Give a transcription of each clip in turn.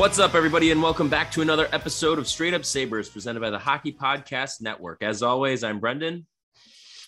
What's up, everybody, and welcome back to another episode of Straight Up Sabres presented by the Hockey Podcast Network. As always, I'm Brendan.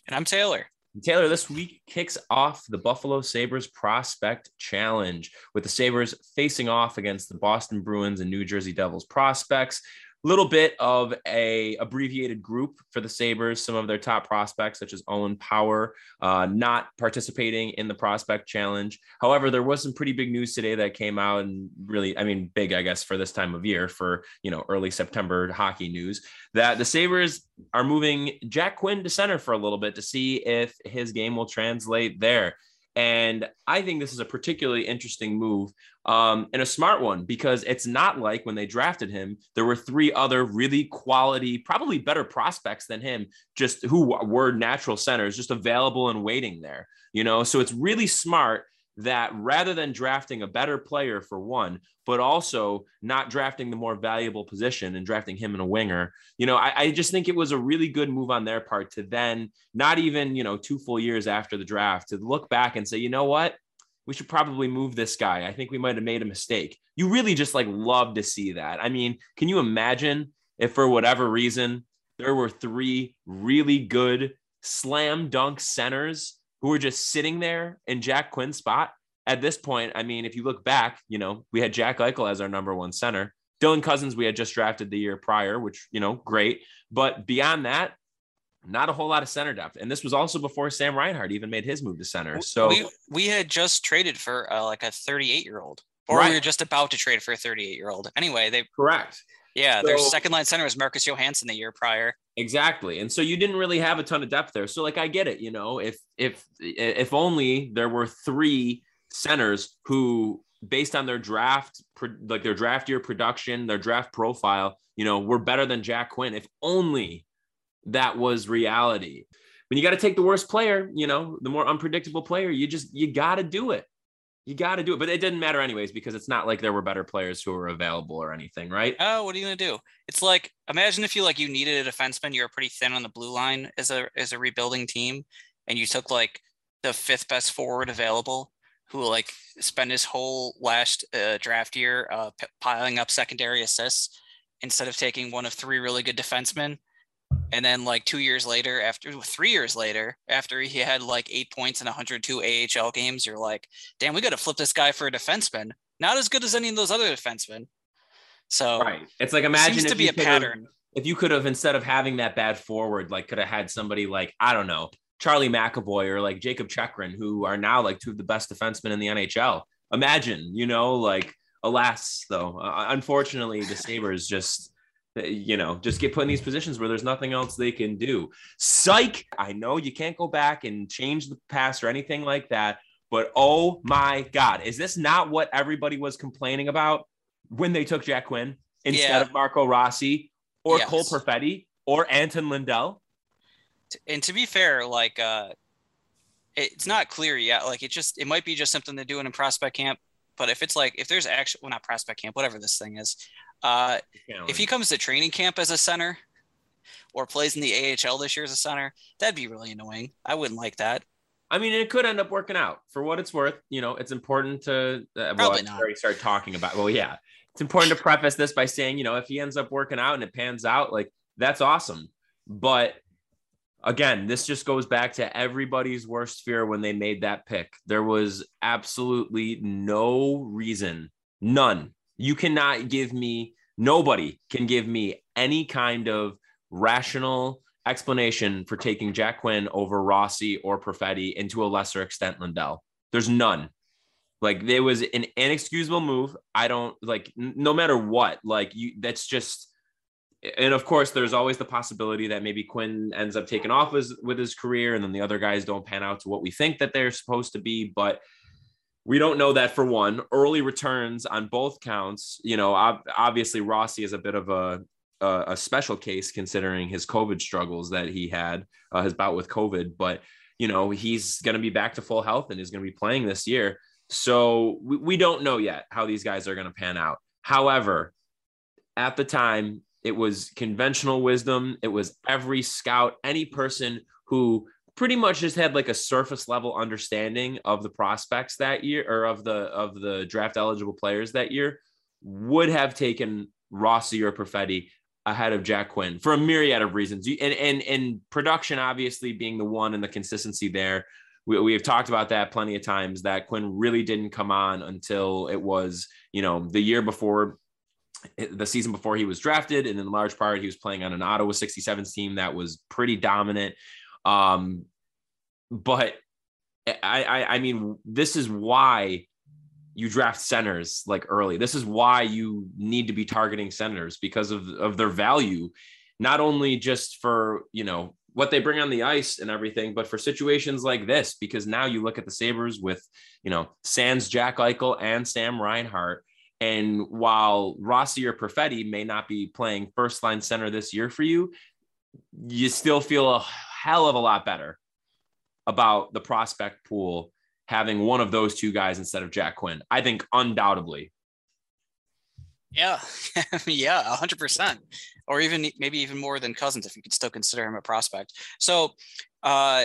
And I'm Taylor. And Taylor, this week kicks off the Buffalo Sabres Prospect Challenge with the Sabres facing off against the Boston Bruins and New Jersey Devils prospects little bit of a abbreviated group for the Sabres. Some of their top prospects, such as Owen Power, uh, not participating in the prospect challenge. However, there was some pretty big news today that came out and really, I mean, big, I guess, for this time of year, for you know, early September hockey news, that the Sabres are moving Jack Quinn to center for a little bit to see if his game will translate there. And I think this is a particularly interesting move um, and a smart one because it's not like when they drafted him, there were three other really quality, probably better prospects than him, just who were natural centers, just available and waiting there. You know, so it's really smart that rather than drafting a better player for one, but also not drafting the more valuable position and drafting him in a winger, you know, I, I, just think it was a really good move on their part to then not even, you know, two full years after the draft to look back and say, you know what? We should probably move this guy. I think we might have made a mistake. You really just like love to see that. I mean, can you imagine if for whatever reason there were three really good slam dunk centers who were just sitting there in Jack Quinn's spot. At this point, I mean, if you look back, you know, we had Jack Eichel as our number one center. Dylan Cozens, we had just drafted the year prior, which, you know, great. But beyond that, not a whole lot of center depth. And this was also before Sam Reinhart even made his move to center. So we, we had just traded for uh, like a 38 year old, or right. we were just about to trade for a 38 year old. Anyway, they correct. Yeah, so, their second line center was Marcus Johansson the year prior. Exactly. And so you didn't really have a ton of depth there. So like I get it, you know, if if if only there were three centers who based on their draft like their draft year production, their draft profile, you know, were better than Jack Quinn. If only that was reality. When you got to take the worst player, you know, the more unpredictable player, you just you got to do it. You got to do it, but it didn't matter anyways because it's not like there were better players who were available or anything, right? Oh, what are you gonna do? It's like imagine if you like you needed a defenseman, you were pretty thin on the blue line as a as a rebuilding team, and you took like the fifth best forward available, who like spent his whole last uh, draft year uh, p- piling up secondary assists instead of taking one of three really good defensemen and then like two years later, after three years later, after he had like eight points in 102 AHL games, you're like, damn, we got to flip this guy for a defenseman. Not as good as any of those other defensemen. So right, it's like imagine it seems to be a pattern. If you could have instead of having that bad forward, like could have had somebody like I don't know Charlie McAvoy or like Jacob Chychrun, who are now like two of the best defensemen in the NHL. Imagine, you know, like alas, though, uh, unfortunately, the Sabres just you know, just get put in these positions where there's nothing else they can do. Psych. I know you can't go back and change the past or anything like that, but oh my God, is this not what everybody was complaining about when they took Jack Quinn instead yeah. of Marco Rossi or yes. Cole Perfetti or Anton Lundell? And to be fair, like, uh, it's not clear yet. Like, it just, it might be just something they're doing in prospect camp. But if it's like, if there's actually, well, not prospect camp, whatever this thing is, uh, if he comes to training camp as a center or plays in the AHL this year as a center, that'd be really annoying. I wouldn't like that. I mean, it could end up working out for what it's worth. You know, it's important to uh, well, already start talking about. Well, yeah, it's important to preface this by saying, you know, if he ends up working out and it pans out, like that's awesome. But again, this just goes back to everybody's worst fear when they made that pick. There was absolutely no reason, none. You cannot give me, nobody can give me any kind of rational explanation for taking Jack Quinn over Rossi or Perfetti, and to a lesser extent, Lundell. There's none. Like there was an inexcusable move. I don't like no matter what, like you that's just and of course, there's always the possibility that maybe Quinn ends up taking off with, with his career, and then the other guys don't pan out to what we think that they're supposed to be. But we don't know that for one. Early returns on both counts. You know, obviously Rossi is a bit of a a, special case considering his COVID struggles that he had, uh, his bout with COVID. But you know, he's going to be back to full health and is going to be playing this year. So we, we don't know yet how these guys are going to pan out. However, at the time, it was conventional wisdom. It was every scout, any person who pretty much just had like a surface level understanding of the prospects that year or of the of the draft eligible players that year would have taken Rossi or Perfetti ahead of Jack Quinn for a myriad of reasons. And and and production obviously being the one and the consistency there. We, we have talked about that plenty of times that Quinn really didn't come on until it was, you know, the year before eh, the season before he was drafted, and in large part he was playing on an Ottawa 67s team that was pretty dominant. Um, but I, I, I mean, this is why you draft centers like early. This is why you need to be targeting centers because of of their value, not only just for you know what they bring on the ice and everything, but for situations like this. Because now you look at the Sabres with you know Sans Jack Eichel and Sam Reinhart and while Rossi or Perfetti may not be playing first line center this year for you, you still feel a hell of a lot better about the prospect pool having one of those two guys instead of Jack Quinn. I think undoubtedly. Yeah, yeah, hundred percent, or even maybe even more than Cozens if you could still consider him a prospect. So, uh,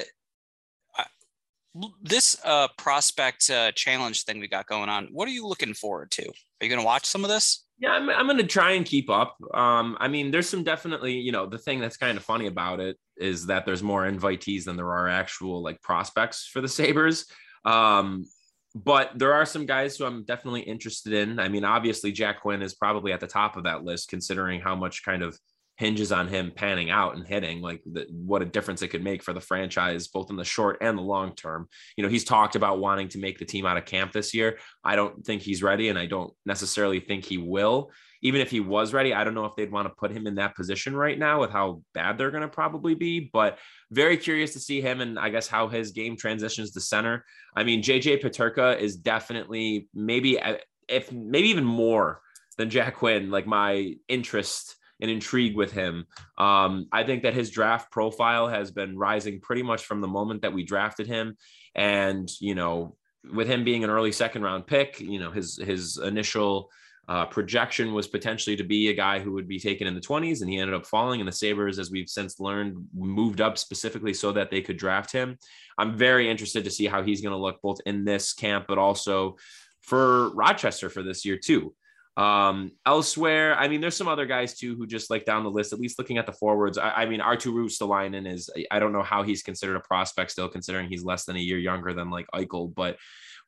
this uh, prospect uh, challenge thing we got going on, what are you looking forward to? Are you going to watch some of this? Yeah, I'm, I'm going to try and keep up. Um, I mean, there's some definitely, you know, the thing that's kind of funny about it is that there's more invitees than there are actual like prospects for the Sabres. Um, but there are some guys who I'm definitely interested in. I mean, obviously, Jack Quinn is probably at the top of that list, considering how much kind of hinges on him panning out and hitting like the, what a difference it could make for the franchise both in the short and the long term. You know he's talked about wanting to make the team out of camp this year. I don't think he's ready and i don't necessarily think he will. Even if he was ready i don't know if they'd want to put him in that position right now with how bad they're going to probably be but very curious to see him and i guess how his game transitions to center. I mean jj peterka is definitely maybe uh, if maybe even more than jack quinn like my interest and intrigue with him. Um, I think that his draft profile has been rising pretty much from the moment that we drafted him. And, you know, with him being an early second round pick, you know, his his initial uh, projection was potentially to be a guy who would be taken in the 20s, and he ended up falling. And the Sabres, as we've since learned, moved up specifically so that they could draft him. I'm very interested to see how he's going to look both in this camp, but also for Rochester for this year, too. Um, elsewhere, I mean, there's some other guys too who just like down the list, at least looking at the forwards. I, I mean, Arttu Ruotsalainen is, I don't know how he's considered a prospect still, considering he's less than a year younger than like Eichel, but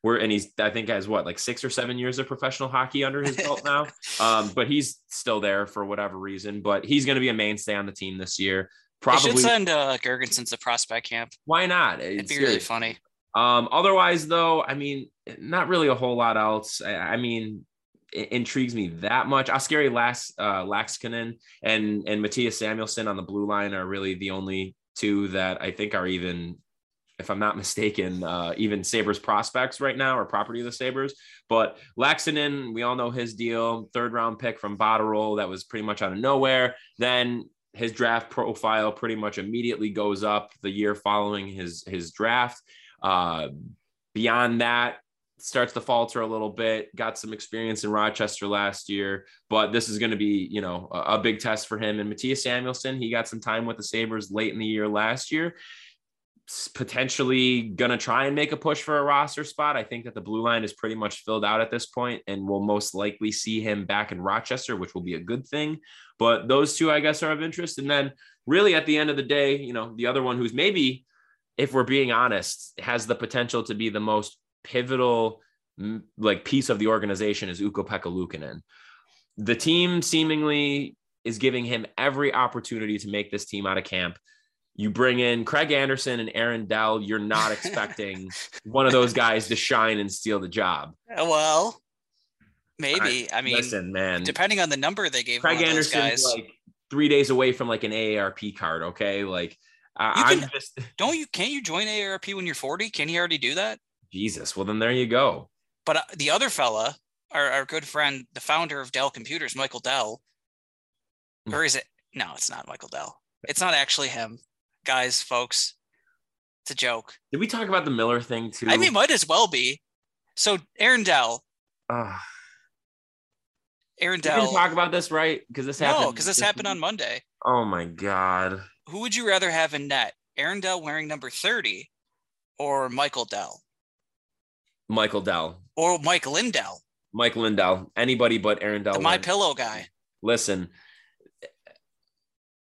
we're, and he's, I think, has what, like six or seven years of professional hockey under his belt now. Um, but he's still there for whatever reason, but he's going to be a mainstay on the team this year. Probably they should send uh, Girgensons to prospect camp. Why not? It'd be really funny. Um, otherwise, though, I mean, not really a whole lot else. I, I mean, intrigues me that much. Oskari Lax, uh, Laaksonen and and Mattias Samuelsson on the blue line are really the only two that I think are even, if I'm not mistaken, uh, even Sabres prospects right now or property of the Sabres. But Laaksonen, we all know his deal, third round pick from Botterill that was pretty much out of nowhere. Then his draft profile pretty much immediately goes up the year following his his draft. Uh, beyond that, starts to falter a little bit. Got some experience in Rochester last year, but this is going to be, you know, a, a, big test for him. And Mattias Samuelsson, he got some time with the Sabres late in the year last year. potentially going to try and make a push for a roster spot. I think that the blue line is pretty much filled out at this point, and we'll most likely see him back in Rochester, which will be a good thing. But those two, I guess, are of interest. And then, really, at the end of the day, you know, the other one who's maybe, if we're being honest, has the potential to be the most pivotal like piece of the organization is Ukko-Pekka Luukkonen. The team seemingly is giving him every opportunity to make this team out of camp. You bring in Craig Anderson and Aaron Dell, you're not expecting one of those guys to shine and steal the job. Uh, well, maybe. I, I mean, listen, man. Depending on the number they gave Craig Anderson, like three days away from like an AARP card. Okay, like I, can, just don't you can't you join AARP when you're 40? Can you already do that? Jesus. Well, then there you go. But uh, the other fella, our, our good friend, the founder of Dell Computers, Michael Dell, hmm. or is it? No, it's not Michael Dell. It's not actually him, guys, folks. It's a joke. Did we talk about the Miller thing too? I mean, might as well be. So Aaron Dell. Uh, Aaron Dell. Talk about this, right? Because this happened. No, because this, this happened week. on Monday. Oh my god. Who would you rather have in net? Aaron Dell wearing number 30 or Michael Dell? Michael Dell. Or Mike Lindell. Mike Lindell. Anybody but Aaron Dell. My Pillow guy. Listen,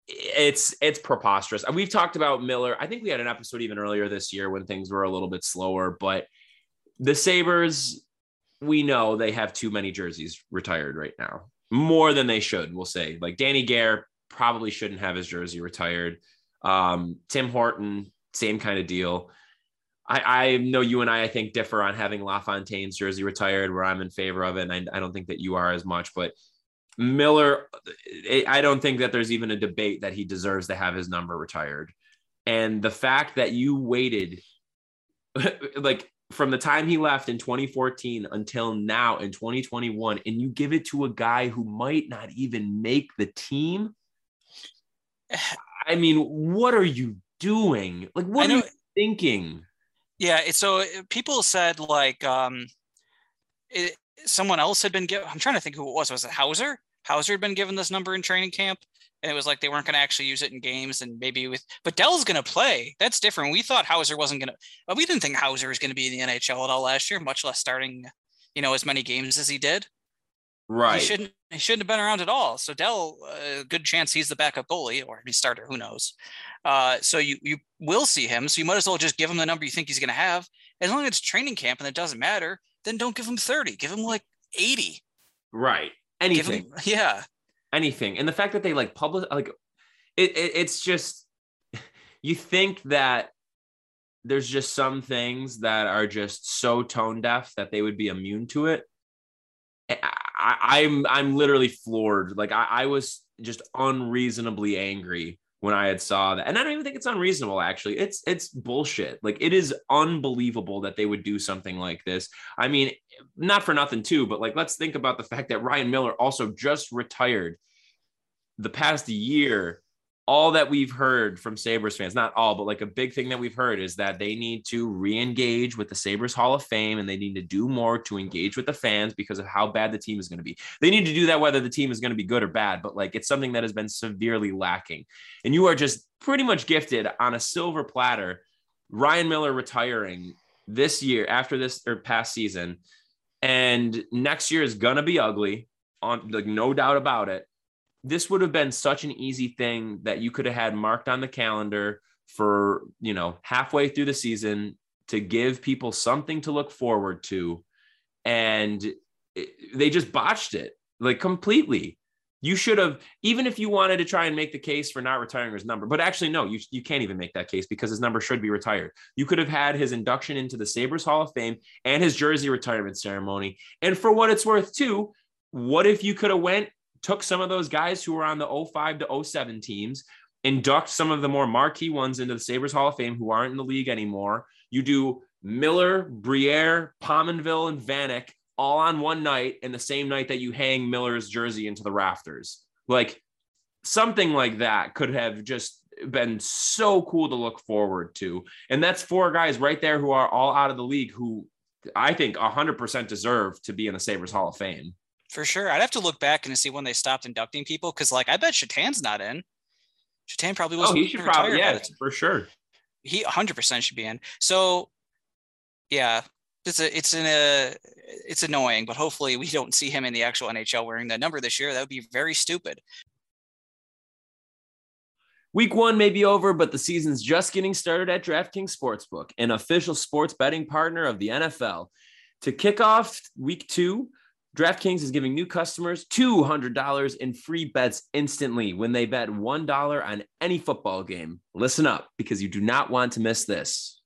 it's it's preposterous. We've talked about Miller. I think we had an episode even earlier this year when things were a little bit slower, but the Sabres, we know they have too many jerseys retired right now. More than they should, we'll say. Like Danny Gare probably shouldn't have his jersey retired. Um, Tim Horton, same kind of deal. I, I know you and I, I think, differ on having LaFontaine's jersey retired, where I'm in favor of it. And I, I don't think that you are as much, but Miller, I don't think that there's even a debate that he deserves to have his number retired. And the fact that you waited, like from the time he left in 2014 until now in 2021, and you give it to a guy who might not even make the team. I mean, what are you doing? Like, what are you thinking? Yeah. So uh, people said like um, it, someone else had been given. I'm trying to think who it was. Was it Houser? Houser had been given this number in training camp, and it was like they weren't going to actually use it in games, and maybe with. But Dell's going to play. That's different. We thought Houser wasn't going to. We didn't think Houser was going to be in the NHL at all last year, much less starting, you know, as many games as he did. Right. He shouldn't. He shouldn't have been around at all. So Dell, a uh, good chance he's the backup goalie or maybe starter. Who knows? Uh, so you you will see him. So you might as well just give him the number you think he's going to have. As long as it's training camp and it doesn't matter, then don't give him thirty. Give him like eighty. Right. Anything. Him, yeah. Anything. And the fact that they like publish like it, it it's just you think that there's just some things that are just so tone deaf that they would be immune to it I, am I'm, I'm literally floored. Like I, I was just unreasonably angry when I had saw that. And I don't even think it's unreasonable actually. It's it's bullshit. Like it is unbelievable that they would do something like this. I mean, not for nothing too, but like let's think about the fact that Ryan Miller also just retired the past year all that we've heard from Sabres fans, not all, but like a big thing that we've heard is that they need to re engage with the Sabres Hall of Fame and they need to do more to engage with the fans because of how bad the team is going to be. They need to do that whether the team is going to be good or bad, but like it's something that has been severely lacking. And you are just pretty much gifted on a silver platter. Ryan Miller retiring this year after this or past season. And next year is going to be ugly, on like no doubt about it this would have been such an easy thing that you could have had marked on the calendar for you know halfway through the season to give people something to look forward to. And it, they just botched it like completely. You should have even if you wanted to try and make the case for not retiring his number but actually no you, you can't even make that case because his number should be retired. You could have had his induction into the sabres hall of fame and his jersey retirement ceremony. And for what it's worth too what if you could have went took some of those guys who were on the 05 to 07 teams, induct some of the more marquee ones into the Sabres Hall of Fame who aren't in the league anymore. You do Miller, Briere, Pominville, and Vanek all on one night and the same night that you hang Miller's jersey into the rafters. Like something like that could have just been so cool to look forward to. And that's four guys right there who are all out of the league who I think 100% deserve to be in the Sabres Hall of Fame. For sure. I'd have to look back and see when they stopped inducting people because, like, I bet Shatan's not in. Shatan probably was. Oh, he should probably, yeah, for sure. he 100% should be in. So, yeah, it's a it's an a it's annoying, but hopefully we don't see him in the actual NHL wearing that number this year. That would be very stupid. Week one may be over, but the season's just getting started at DraftKings Sportsbook, an official sports betting partner of the NFL. To kick off week two, DraftKings is giving new customers $200 in free bets instantly when they bet $1 on any football game. Listen up because you do not want to miss this.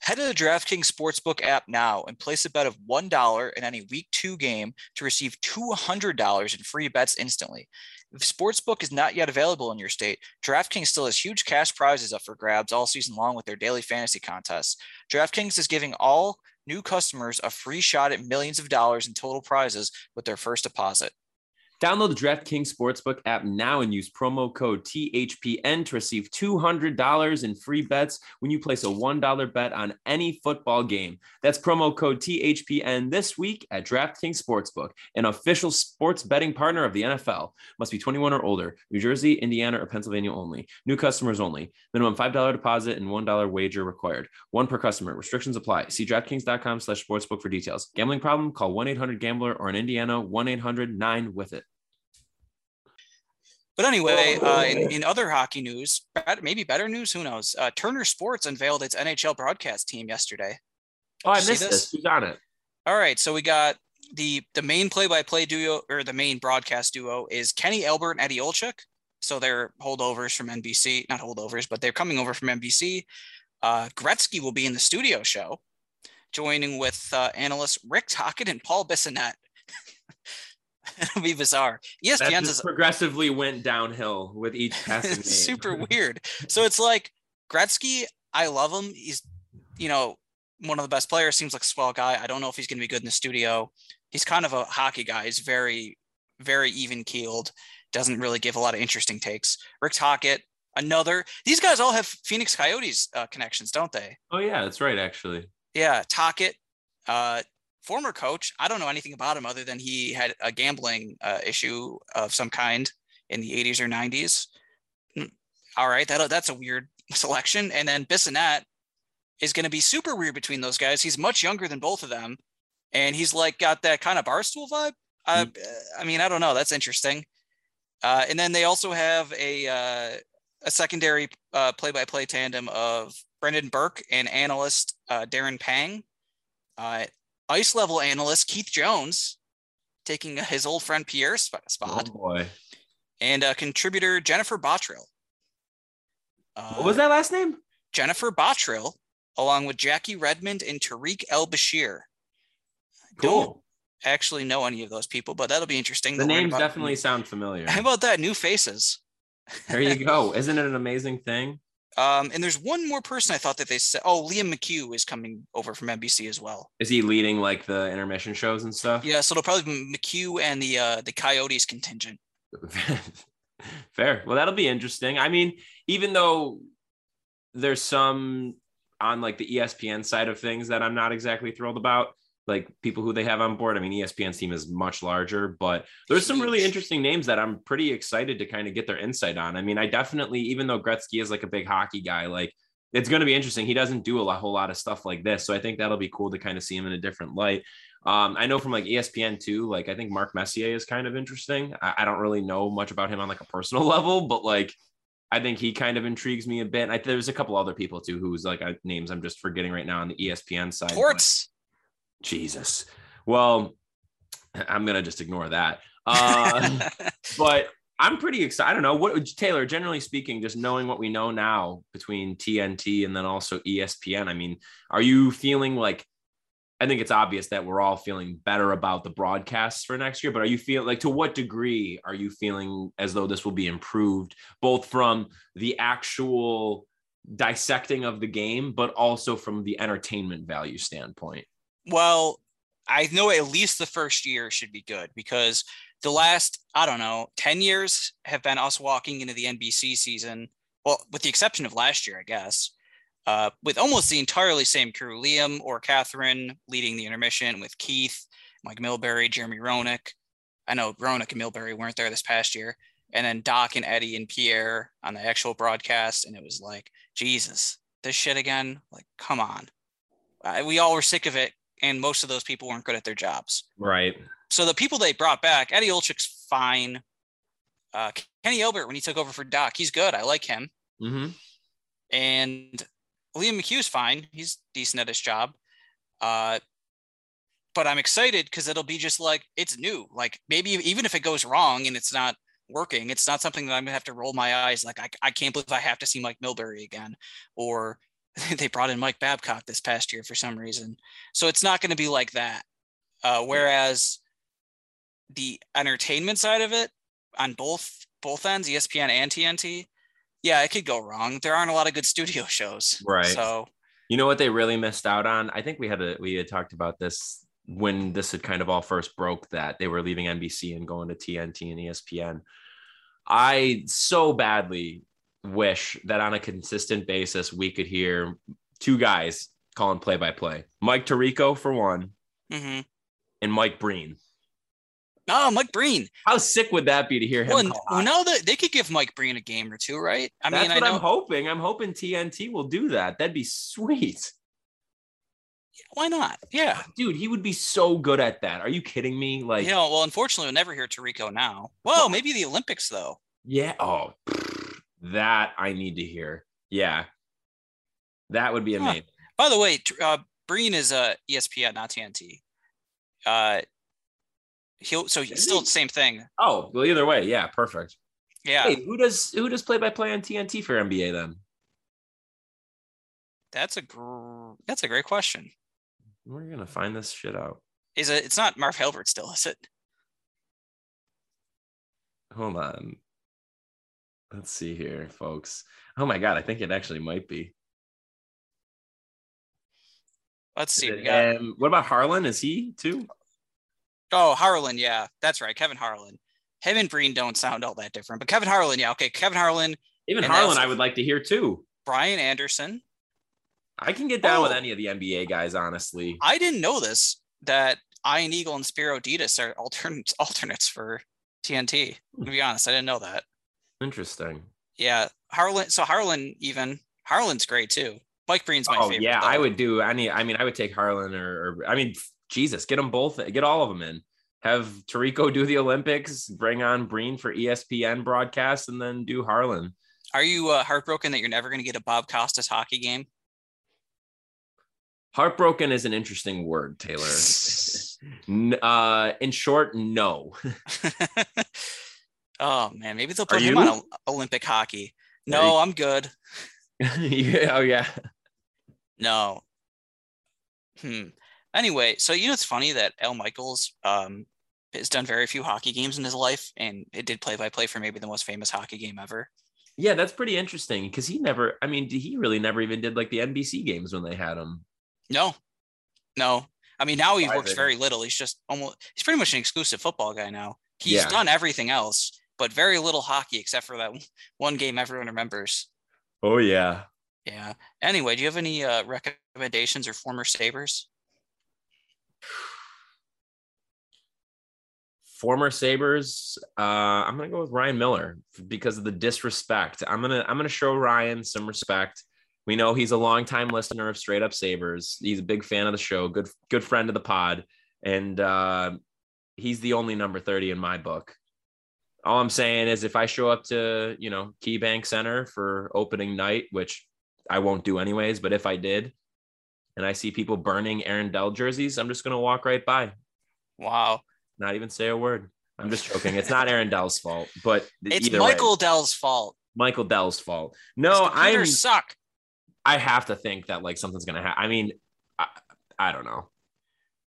Head to the DraftKings Sportsbook app now and place a bet of $1 in any week two game to receive $200 in free bets instantly. If Sportsbook is not yet available in your state, DraftKings still has huge cash prizes up for grabs all season long with their daily fantasy contests. DraftKings is giving all new customers a free shot at millions of dollars in total prizes with their first deposit. Download the DraftKings Sportsbook app now and use promo code THPN to receive $200 in free bets when you place a $1 bet on any football game. That's promo code THPN this week at DraftKings Sportsbook, an official sports betting partner of the NFL. Must be 21 or older. New Jersey, Indiana, or Pennsylvania only. New customers only. Minimum $5 deposit and $1 wager required. One per customer. Restrictions apply. See DraftKings.com slash sportsbook for details. Gambling problem? Call 1-800-GAMBLER or in Indiana, 1-800-9-WITH-IT. But anyway, uh, in, in, other hockey news, maybe better news, who knows? Uh, Turner Sports unveiled its NHL broadcast team yesterday. Oh, I missed this? this. Who's on it? All right, so we got the the main play-by-play duo or the main broadcast duo is Kenny Albert and Eddie Olczyk. So they're holdovers from NBC, not holdovers, but they're coming over from NBC. Uh, Gretzky will be in the studio show, joining with uh, analysts Rick Tocchet and Paul Bissonnette. It'll be bizarre. ESPN just progressively went downhill with each passing. it's super weird. So it's like Gretzky. I love him. He's, you know, one of the best players. Seems like a swell guy. I don't know if he's going to be good in the studio. He's kind of a hockey guy. He's very, very even keeled. Doesn't really give a lot of interesting takes. Rick Tocchet, another. These guys all have Phoenix Coyotes uh, connections, don't they? Oh yeah, that's right. Actually. Yeah, Tocchet. Uh, former coach. I don't know anything about him other than he had a gambling uh, issue of some kind in the 80s or 90s. Mm, all right, that, that's a weird selection. And then Bissonnette is going to be super weird between those guys. He's much younger than both of them, and he's like got that kind of barstool vibe. Uh. I mean, I don't know. That's interesting. Uh, and then they also have a uh, a secondary uh, play-by-play tandem of Brendan Burke and analyst uh, Darren Pang. Ice level analyst Keith Jones taking his old friend Pierre's spot. Oh boy. And uh, contributor Jennifer Botterill. Uh, what was that last name? Jennifer Botterill, along with Jackie Redmond and Tarik El-Bashir. Cool. Don't actually know any of those people, but that'll be interesting. The names definitely sound familiar. How about that? New faces. there you go. Isn't it an amazing thing? Um, and there's one more person I thought that they said. Oh, Liam McHugh is coming over from NBC as well. Is he leading like the intermission shows and stuff? Yeah, so it'll probably be McHugh and the uh, the Coyotes contingent. Fair. Well, that'll be interesting. I mean, even though there's some on like the ESPN side of things that I'm not exactly thrilled about, like people who they have on board. I mean, ESPN's team is much larger, but there's some really interesting names that I'm pretty excited to kind of get their insight on. I mean, I definitely, even though Gretzky is like a big hockey guy, like it's going to be interesting. He doesn't do a whole lot of stuff like this, so I think that'll be cool to kind of see him in a different light. Um, I know from like ESPN too, like I think Mark Messier is kind of interesting. I, I don't really know much about him on like a personal level, but like I think he kind of intrigues me a bit. I, there's a couple other people too who's like names I'm just forgetting right now on the ESPN side. Torts. Jesus. Well, I'm gonna just ignore that. Uh, but I'm pretty excited. I don't know what Taylor. Generally speaking, just knowing what we know now between TNT and then also ESPN. I mean, are you feeling like? I think it's obvious that we're all feeling better about the broadcasts for next year. But are you feeling like to what degree are you feeling as though this will be improved, both from the actual dissecting of the game, but also from the entertainment value standpoint? Well, I know at least the first year should be good because the last, I don't know, 10 years have been us walking into the NBC season. Well, with the exception of last year, I guess, uh, with almost the entirely same crew Liam or Kathryn leading the intermission with Keith, Mike Milbury, Jeremy Roenick. I know Roenick and Milbury weren't there this past year. And then Doc and Eddie and Pierre on the actual broadcast. And it was like, Jesus, this shit again. Like, come on. Uh, we all were sick of it, and most of those people weren't good at their jobs. Right. So the people they brought back, Eddie Olczyk's fine. Uh, Kenny Albert, when he took over for Doc, he's good. I like him. Mm-hmm. And Liam McHugh's fine. He's decent at his job. Uh, but I'm excited because it'll be just like it's new. Like maybe even if it goes wrong and it's not working, it's not something that I'm gonna have to roll my eyes. Like I, I can't believe I have to see Mike Milbury again, or they brought in Mike Babcock this past year for some reason. So it's not going to be like that. Uh, whereas the entertainment side of it on both both ends, ESPN and TNT, yeah, it could go wrong. There aren't a lot of good studio shows, Right. So You know what they really missed out on? I think we had a we had talked about this when this had kind of all first broke that they were leaving NBC and going to TNT and ESPN. I so badly wish that on a consistent basis we could hear two guys calling play by play. Mike Tirico for one hmm and Mike Breen. oh, Mike Breen. How sick would that be to hear him? Well, call that they could give Mike Breen a game or two, right? I That's mean, I what know. I'm hoping. I'm hoping TNT will do that. That'd be sweet. why not? Yeah. Dude, he would be so good at that. Are you kidding me? Like, you know, well, unfortunately, we'll never hear Tirico now. Well, maybe the Olympics though. yeah. Oh, that I need to hear. Yeah. That would be Huh. amazing. By the way, uh, Breen is a uh, ESPN, not TNT. Uh, he'll so Is still the same thing. Oh, well, either way, yeah, perfect. Yeah, Hey, who does who does play by play on TNT for NBA then? that's a gr- that's a great question. We're gonna find this shit out. Is it? It's not Marv Albert still, is it? Hold on. Let's see here, folks. Oh my god, I think it actually might be. Let's see. We got um, what about Harlan? Is he too? oh Harlan. Yeah, that's right. Kevin Harlan. Him and Breen don't sound all that different, but Kevin Harlan. Yeah, okay. Kevin Harlan, Even Harlan, I would like to hear too. Brian Anderson. I can get down with Oh. any of the NBA guys, honestly. I didn't know this that Ian Eagle and Spero Dedes are alternates alternates for TNT. To be honest, I didn't know that. Interesting. Yeah, Harlan. So Harlan even Harlan's great too. Mike Breen's my oh favorite. yeah, though. I would do any. I mean, I would take Harlan or, or I mean, Jesus, get them both, get all of them in. Have Tirico do the Olympics, bring on Breen for ESPN broadcast, and then do Harlan. Are you uh, heartbroken that you're never going to get a Bob Costas hockey game? Heartbroken is an interesting word, Taylor. Uh, in short, no. oh man, maybe they'll put Are him you? on Olympic hockey. Yeah, No, I'm good. yeah, oh yeah. No. Hmm. Anyway, so you know it's funny that Al Michaels um has done very few hockey games in his life, and it did play by play for maybe the most famous hockey game ever. Yeah, that's pretty interesting because he never. I mean, he really never even did like the NBC games when they had him. No, no. I mean, now he works very little. He's just almost, he's pretty much an exclusive football guy now. He's Yeah. done everything else, but very little hockey except for that one game everyone remembers. Oh yeah. Yeah. Anyway, do you have any uh, recommendations or former Sabres? former Sabres, uh, I'm gonna go with Ryan Miller because of the disrespect. I'm gonna I'm gonna show Ryan some respect. We know he's a longtime listener of Straight Up Sabres. He's a big fan of the show, good good friend of the pod, and uh, he's the only number 30 in my book. All I'm saying is if I show up to, you know, KeyBank Center for opening night, which I won't do anyways, but if I did, and I see people burning Aaron Dell jerseys, I'm just gonna walk right by Wow. not even say a word. I'm just joking. It's not Aaron Dell's fault, but It's Michael way, Dell's fault. Michael Dell's fault. No, I'm. suck. I have to think that like something's gonna happen. I mean, I, I don't know.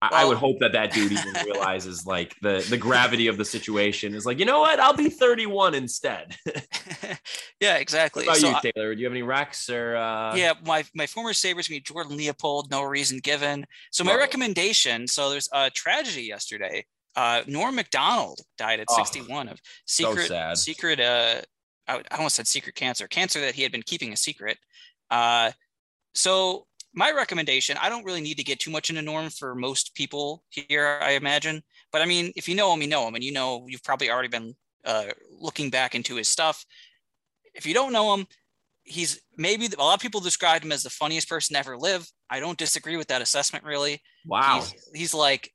I, I would hope that that dude even realizes like the the gravity of the situation is like, you know what? I'll be 31 instead. yeah, what exactly. about So you, I- Taylor? Do you have any Rex or? Uh... yeah, my my former Sabres gonna be Jordan Leopold, no reason given. So my recommendation. So there's a tragedy yesterday. Uh, Norm Macdonald died at Oh, 61 of secret sad. secret. Uh, I, I almost said secret cancer, cancer that he had been keeping a secret. Uh, so my recommendation. I don't really need to get too much into Norm for most people here, I imagine. But I mean, if you know him, you know him, and you know you've probably already been uh, looking back into his stuff. If you don't know him, he's maybe a lot of people described him as the funniest person to ever live. I don't disagree with that assessment really. Wow. He's, he's like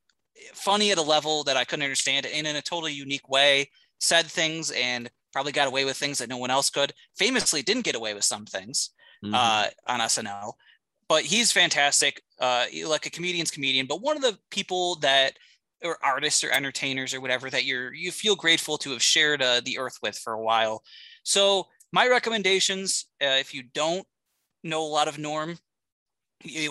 funny at a level that I couldn't understand and in a totally unique way, said things and probably got away with things that no one else could. Famously didn't get away with some things Mhm. uh, on SNL, but he's fantastic. Uh, like a comedian's comedian, but one of the people that or artists or entertainers or whatever that you're you feel grateful to have shared uh, the earth with for a while. So my recommendations, uh, if you don't know a lot of Norm,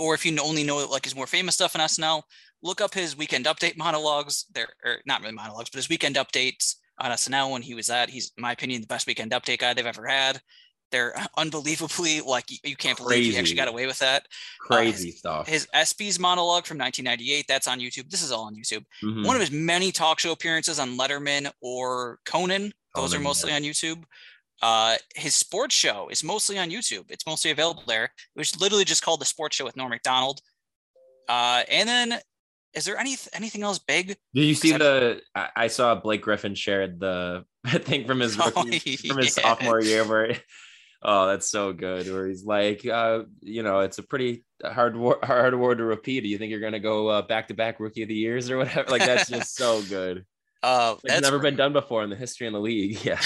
or if you only know like his more famous stuff on SNL, look up his weekend update monologues. They're or not really monologues, but his weekend updates on SNL when he was at. He's, in my opinion, the best weekend update guy they've ever had. They're unbelievably like you, can't believe he actually got away with that. Crazy stuff. His ESPYS monologue from 1998, that's on YouTube. This is all on YouTube. Mhm. One of his many talk show appearances on Letterman or Conan, those are mostly on YouTube. Uh, his sports show is mostly on YouTube. It's mostly available there. It was literally just called the Sports Show with Norm Macdonald. Uh, and then, is there any anything else big? Did you see the? I, I saw Blake Griffin shared the thing from his Oh, rookie, from his sophomore year where. Oh, that's so good. Where he's like, uh, you know, it's a pretty hard war, hard award to repeat. Do you think you're gonna go back to back rookie of the years or whatever? Like that's just so good. Uh, It's never been done before in the history in the league. Yeah.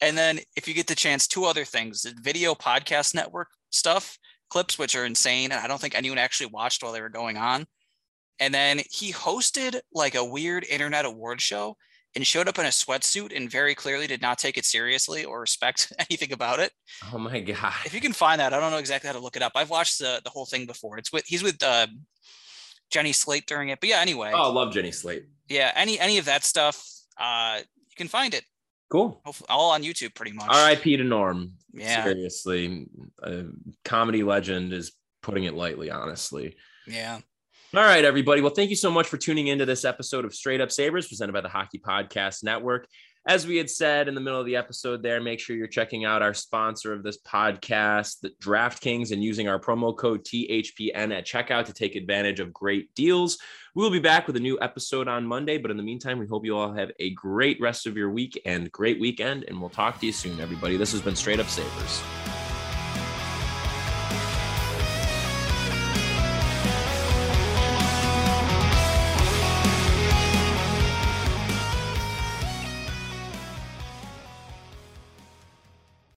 and then if you get the chance, two other things: the video podcast network stuff, clips which are insane, and I don't think anyone actually watched while they were going on. And then he hosted like a weird internet award show and showed up in a sweatsuit and very clearly did not take it seriously or respect anything about it. Oh my god. If you can find that, I don't know exactly how to look it up. I've watched the, the whole thing before. It's with he's with uh, Jenny Slate during it. But yeah, anyway, Oh, I love Jenny Slate. yeah, any any of that stuff, uh, you can find it Cool. all on YouTube pretty much. R.I.P. to Norm. Yeah. Seriously, a comedy legend is putting it lightly. Honestly. Yeah. All right, everybody. Well, thank you so much for tuning into this episode of Straight Up Sabres presented by the Hockey Podcast Network. As we had said in the middle of the episode, there, make sure you're checking out our sponsor of this podcast, DraftKings, and using our promo code THPN at checkout to take advantage of great deals. We'll be back with a new episode on Monday, but in the meantime, we hope you all have a great rest of your week and great weekend, and we'll talk to you soon, everybody. This has been Straight Up Sabres.